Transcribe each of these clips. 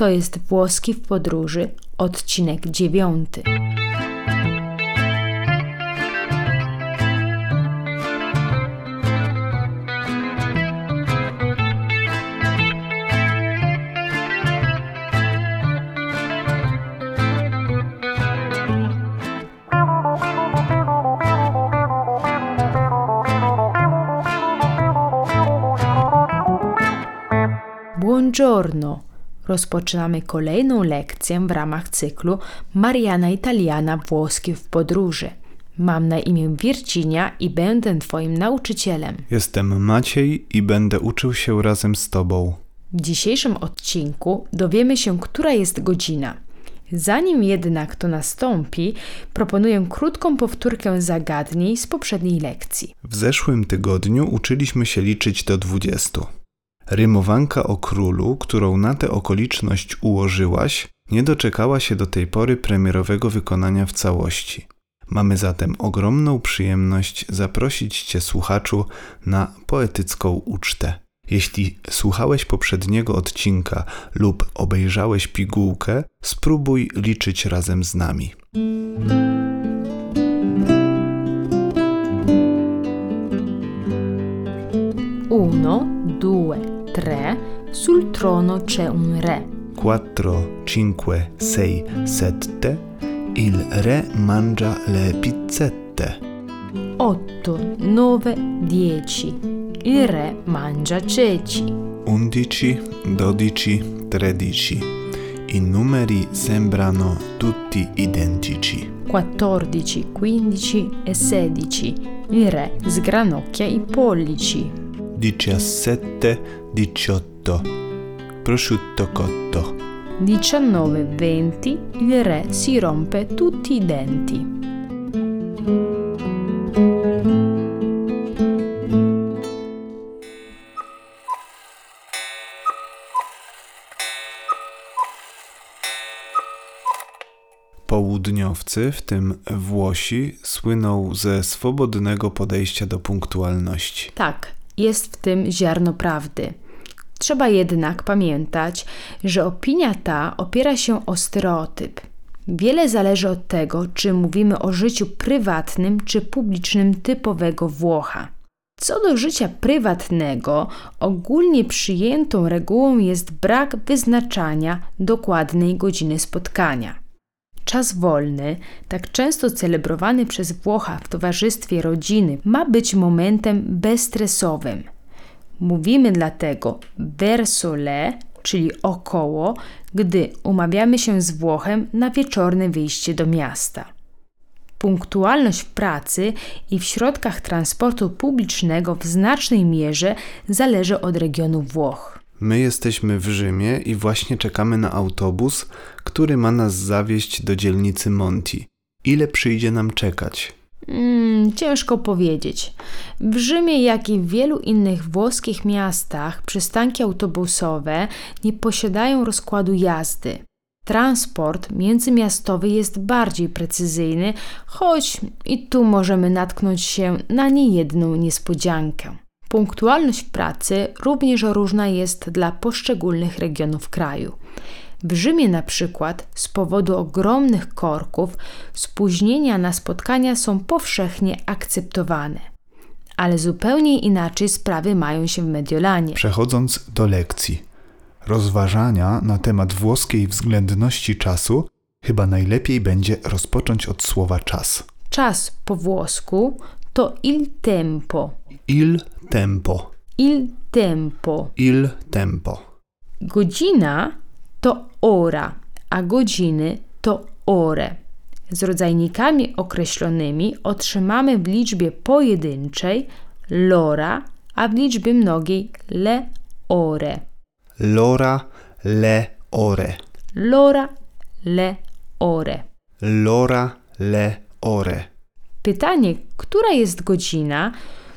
To jest Włoski w podróży, odcinek dziewiąty. Buongiorno! Rozpoczynamy kolejną lekcję w ramach cyklu Mariana Italiana Włoski w podróży. Mam na imię Virginia i będę Twoim nauczycielem. Jestem Maciej i będę uczył się razem z Tobą. W dzisiejszym odcinku dowiemy się, która jest godzina. Zanim jednak to nastąpi, proponuję krótką powtórkę zagadnień z poprzedniej lekcji. W zeszłym tygodniu uczyliśmy się liczyć do 20. Rymowanka o królu, którą na tę okoliczność ułożyłaś, nie doczekała się do tej pory premierowego wykonania w całości. Mamy zatem ogromną przyjemność zaprosić Cię, słuchaczu, na poetycką ucztę. Jeśli słuchałeś poprzedniego odcinka lub obejrzałeś pigułkę, spróbuj liczyć razem z nami. Uno, due, tre, sul trono c'è un re. 4, 5, 6, 7. Il re mangia le pizzette. 8, 9, 10. Il re mangia ceci. 11, 12, 13. I numeri sembrano tutti identici. 14, 15 e 16. Il re sgranocchia i pollici. 17, 18. Prosciutto cotto. 19, 20. Il re si rompe tutti i denti. Południowcy, w tym Włosi, słyną ze swobodnego podejścia do punktualności. Tak, jest w tym ziarno prawdy. Trzeba jednak pamiętać, że opinia ta opiera się o stereotyp. Wiele zależy od tego, czy mówimy o życiu prywatnym czy publicznym typowego Włocha. Co do życia prywatnego, ogólnie przyjętą regułą jest brak wyznaczania dokładnej godziny spotkania. Czas wolny, tak często celebrowany przez Włocha w towarzystwie rodziny, ma być momentem bezstresowym. Mówimy dlatego verso le, czyli około, gdy umawiamy się z Włochem na wieczorne wyjście do miasta. Punktualność w pracy i w środkach transportu publicznego w znacznej mierze zależy od regionu Włoch. My jesteśmy w Rzymie i właśnie czekamy na autobus, który ma nas zawieźć do dzielnicy Monti. Ile przyjdzie nam czekać? Mm, ciężko powiedzieć. W Rzymie, jak i w wielu innych włoskich miastach, przystanki autobusowe nie posiadają rozkładu jazdy. Transport międzymiastowy jest bardziej precyzyjny, choć i tu możemy natknąć się na niejedną niespodziankę. Punktualność w pracy również różna jest dla poszczególnych regionów kraju. W Rzymie na przykład z powodu ogromnych korków spóźnienia na spotkania są powszechnie akceptowane. Ale zupełnie inaczej sprawy mają się w Mediolanie. Przechodząc do lekcji. Rozważania na temat włoskiej względności czasu chyba najlepiej będzie rozpocząć od słowa czas. Czas po włosku to il tempo. Il tempo. Il tempo. Il tempo. Godzina to ora, a godziny to ore. Z rodzajnikami określonymi otrzymamy w liczbie pojedynczej lora, a w liczbie mnogiej le ore. L'ora, le ore. Lora, le ore. L'ora, le ore. Pytanie, która jest godzina,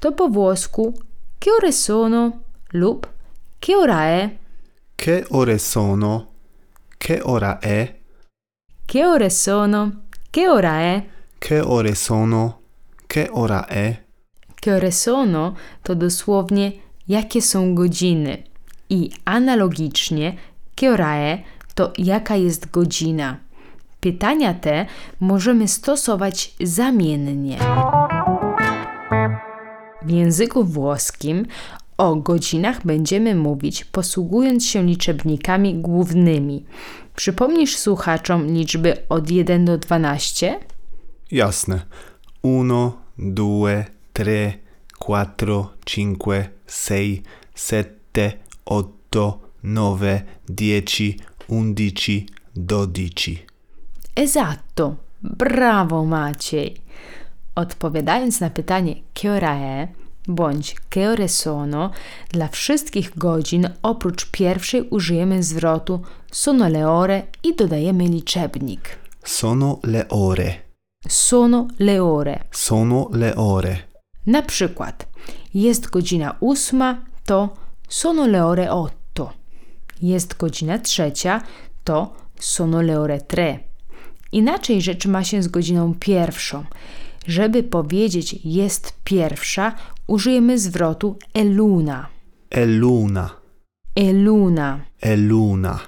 to po włosku che ore sono lub che ora è. Che ore sono? Che ora è? Che ore sono? Che ora è? Che ore sono? Che ora è? Che ore sono to dosłownie jakie są godziny i analogicznie che ora è to jaka jest godzina. Pytania te możemy stosować zamiennie. W języku włoskim o godzinach będziemy mówić posługując się liczebnikami głównymi. Przypomnisz słuchaczom liczby od 1 do 12? Jasne. Uno, due, tre, quattro, cinque, sei, sette, otto, nove, dieci, undici, dodici. Esatto. Brawo Maciej. Odpowiadając na pytanie che ora è bądź che ore sono, dla wszystkich godzin oprócz pierwszej użyjemy zwrotu sono le ore i dodajemy liczebnik. Sono le ore. Sono le ore. Sono le ore. Na przykład jest godzina ósma, to sono le ore otto. Jest godzina trzecia, to sono le ore tre. Inaczej rzecz ma się z godziną pierwszą. Żeby powiedzieć jest pierwsza, użyjemy zwrotu è luna. È luna. È luna. È luna.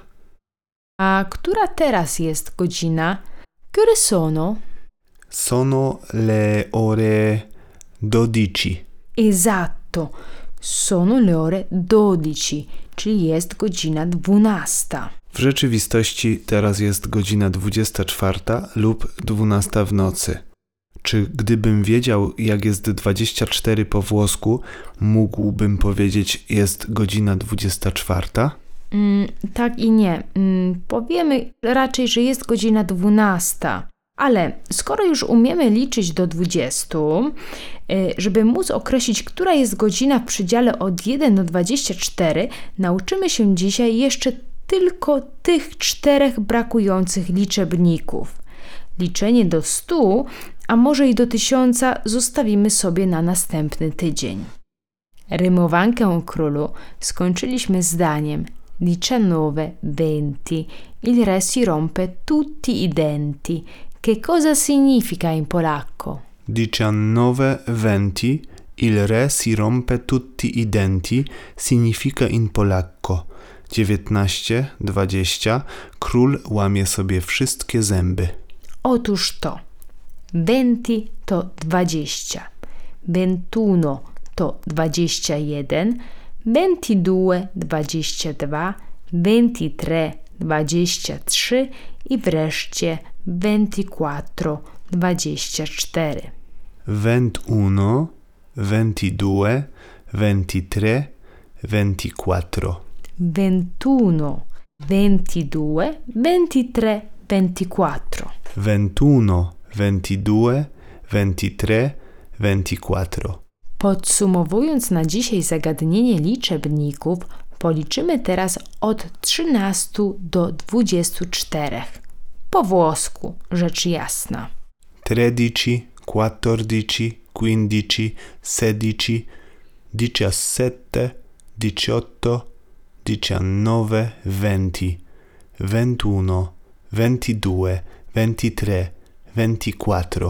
A która teraz jest godzina? Ore sono? Sono le ore dodici. Esatto, sono le ore 12, czyli jest godzina 12. W rzeczywistości teraz jest godzina 24 lub 12 w nocy. Czy gdybym wiedział, jak jest 24 po włosku, mógłbym powiedzieć, jest godzina 24? Mm, tak i nie. Mm, powiemy raczej, że jest godzina 12. Ale skoro już umiemy liczyć do 20, y, żeby móc określić, która jest godzina w przedziale od 1 do 24, nauczymy się dzisiaj jeszcze tylko tych czterech brakujących liczebników. Liczenie do 100, a może i do 1000 zostawimy sobie na następny tydzień. Rymowankę królu skończyliśmy zdaniem diciannove, venti, il re si rompe tutti i denti. Che cosa significa in polacco? 19-20 Il re si rompe tutti i denti significa in polacco 19-20 Król łamie sobie wszystkie zęby. Otóż to. Venti to 20, ventuno to 21, ventidue 22, ventitré 23 i wreszcie ventiquattro 24. 21, 22, 23, 24. 21, 22, 23, 24. 21, 22, 23, 24. Podsumowując na dzisiaj zagadnienie liczebników, policzymy teraz od 13 do 24. Po włosku, rzecz jasna. 13, 14, 15, 16, 17, 18, 19, 20, 21, 22, 23, 24.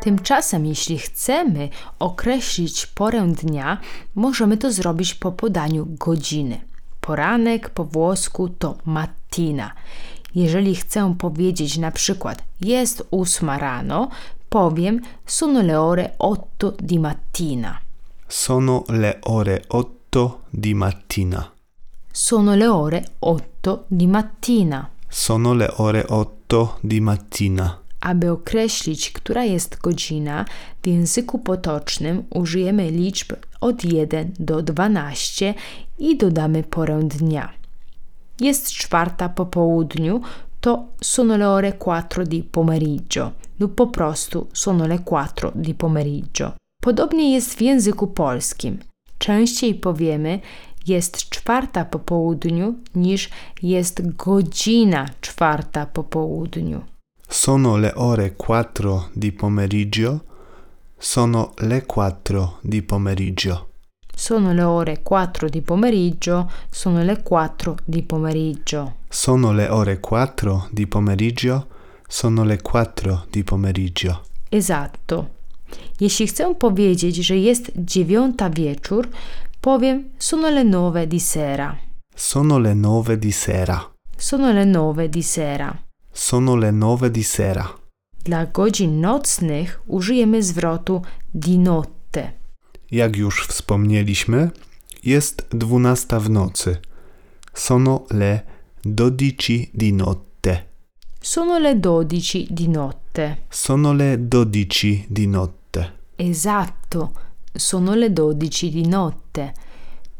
Tymczasem, jeśli chcemy określić porę dnia, możemy to zrobić po podaniu godziny. Poranek po włosku to mattina. Jeżeli chcę powiedzieć na przykład jest ósma rano, powiem sono le ore otto di mattina. Sono le ore 8 di mattina. Sono le ore otto di mattina. Sono le ore 8 di mattina. Aby określić, która jest godzina, w języku potocznym użyjemy liczb od 1 do 12 i dodamy porę dnia. Jest czwarta po południu, to sono le ore 4 di pomeriggio lub po prostu sono le 4 di pomeriggio. Podobnie jest w języku polskim. Częściej powiemy jest czwarta po południu niż jest godzina czwarta po południu. Sono le ore 4 di pomeriggio. Sono le 4 di pomeriggio. Sono le ore 4 di pomeriggio, sono le 4 di pomeriggio. Sono le ore 4 di pomeriggio. Sono le 4 di pomeriggio. Esatto. Jeśli chcę powiedzieć, że jest dziewiąta wieczór, powiem sono le nove di sera. Sono le nove di sera. Sono le nove di sera. Sono le nove di sera. Dla godzin nocnych użyjemy zwrotu di notte. Jak już wspomnieliśmy, jest dwunasta w nocy. Sono le dodici di notte. Sono le dodici di notte. Sono le dodici di notte. Esatto, sono le dodici di notte.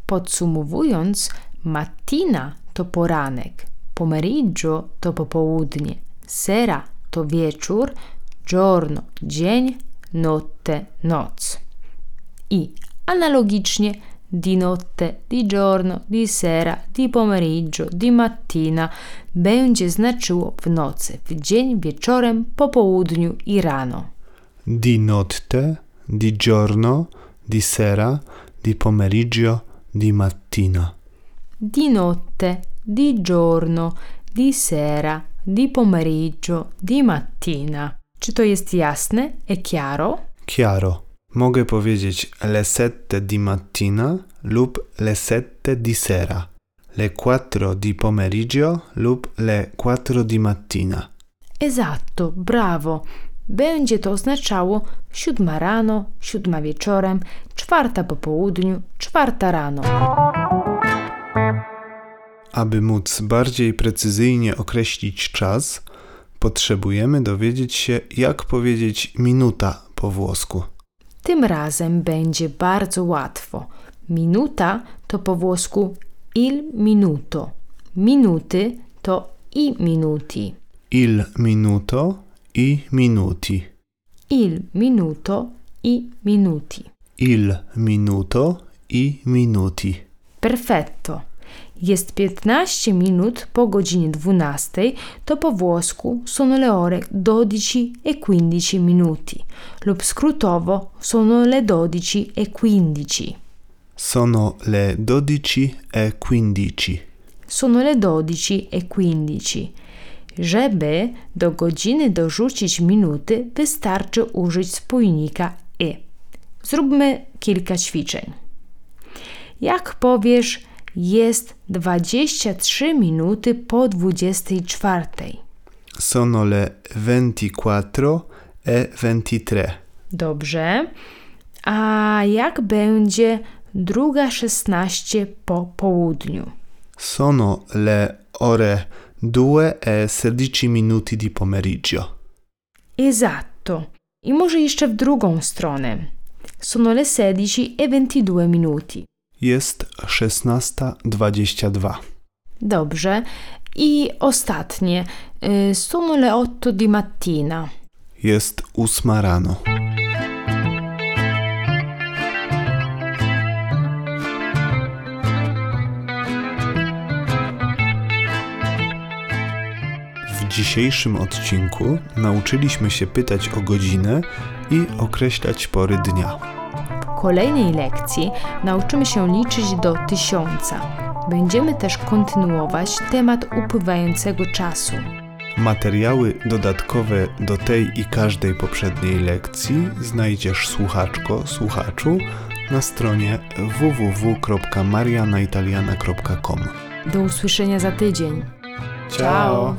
Podsumowując, mattina to poranek, pomeriggio to popołudnie, sera to wieczór, giorno dzień, notte noc. I analogicznie di notte, di giorno, di sera, di pomeriggio, di mattina będzie znaczyło w nocy, w dzień, wieczorem, po południu i rano. Di notte, di giorno, di sera, di pomeriggio, di mattina. di notte, di giorno, di sera, di pomeriggio, di mattina. Czy to jest jasne? È chiaro? Chiaro. Mogę powiedzieć le sette di mattina lub le sette di sera, le quattro di pomeriggio lub le quattro di mattina. Esatto, bravo. Będzie to oznaczało siódma rano, siódma wieczorem, czwarta po południu, czwarta rano. Aby móc bardziej precyzyjnie określić czas, potrzebujemy dowiedzieć się, jak powiedzieć minuta po włosku. Tym razem będzie bardzo łatwo. Minuta to po włosku il minuto. Minuty to i minuti. Il minuto i minuti. Il minuto i minuti. Il minuto i minuti. Perfetto. Jest 15 minut po godzinie 12, to po włosku sono le ore 12 e 15 minuti, lub skrótowo sono le 12 e 15. Sono le dodici e quindici. Sono le 12 e 15. Żeby do godziny dorzucić minuty, wystarczy użyć spójnika e. Zróbmy kilka ćwiczeń. Jak powiesz, jest 23 minuty po 24. Sono le ventiquattro e ventitré. Dobrze. A jak będzie druga 16 po południu? Sono le ore 2 e 16 minuti di pomeriggio. Esatto. I może jeszcze w drugą stronę. Sono le 16 e 22 minuti. Jest 16.22. Dobrze. I ostatnie. Y, Sono le 8 di mattina. Jest 8 rano. W dzisiejszym odcinku nauczyliśmy się pytać o godzinę i określać pory dnia. W kolejnej lekcji nauczymy się liczyć do tysiąca. Będziemy też kontynuować temat upływającego czasu. Materiały dodatkowe do tej i każdej poprzedniej lekcji znajdziesz słuchaczko, słuchaczu na stronie www.marianaitaliana.com. Do usłyszenia za tydzień. Ciao.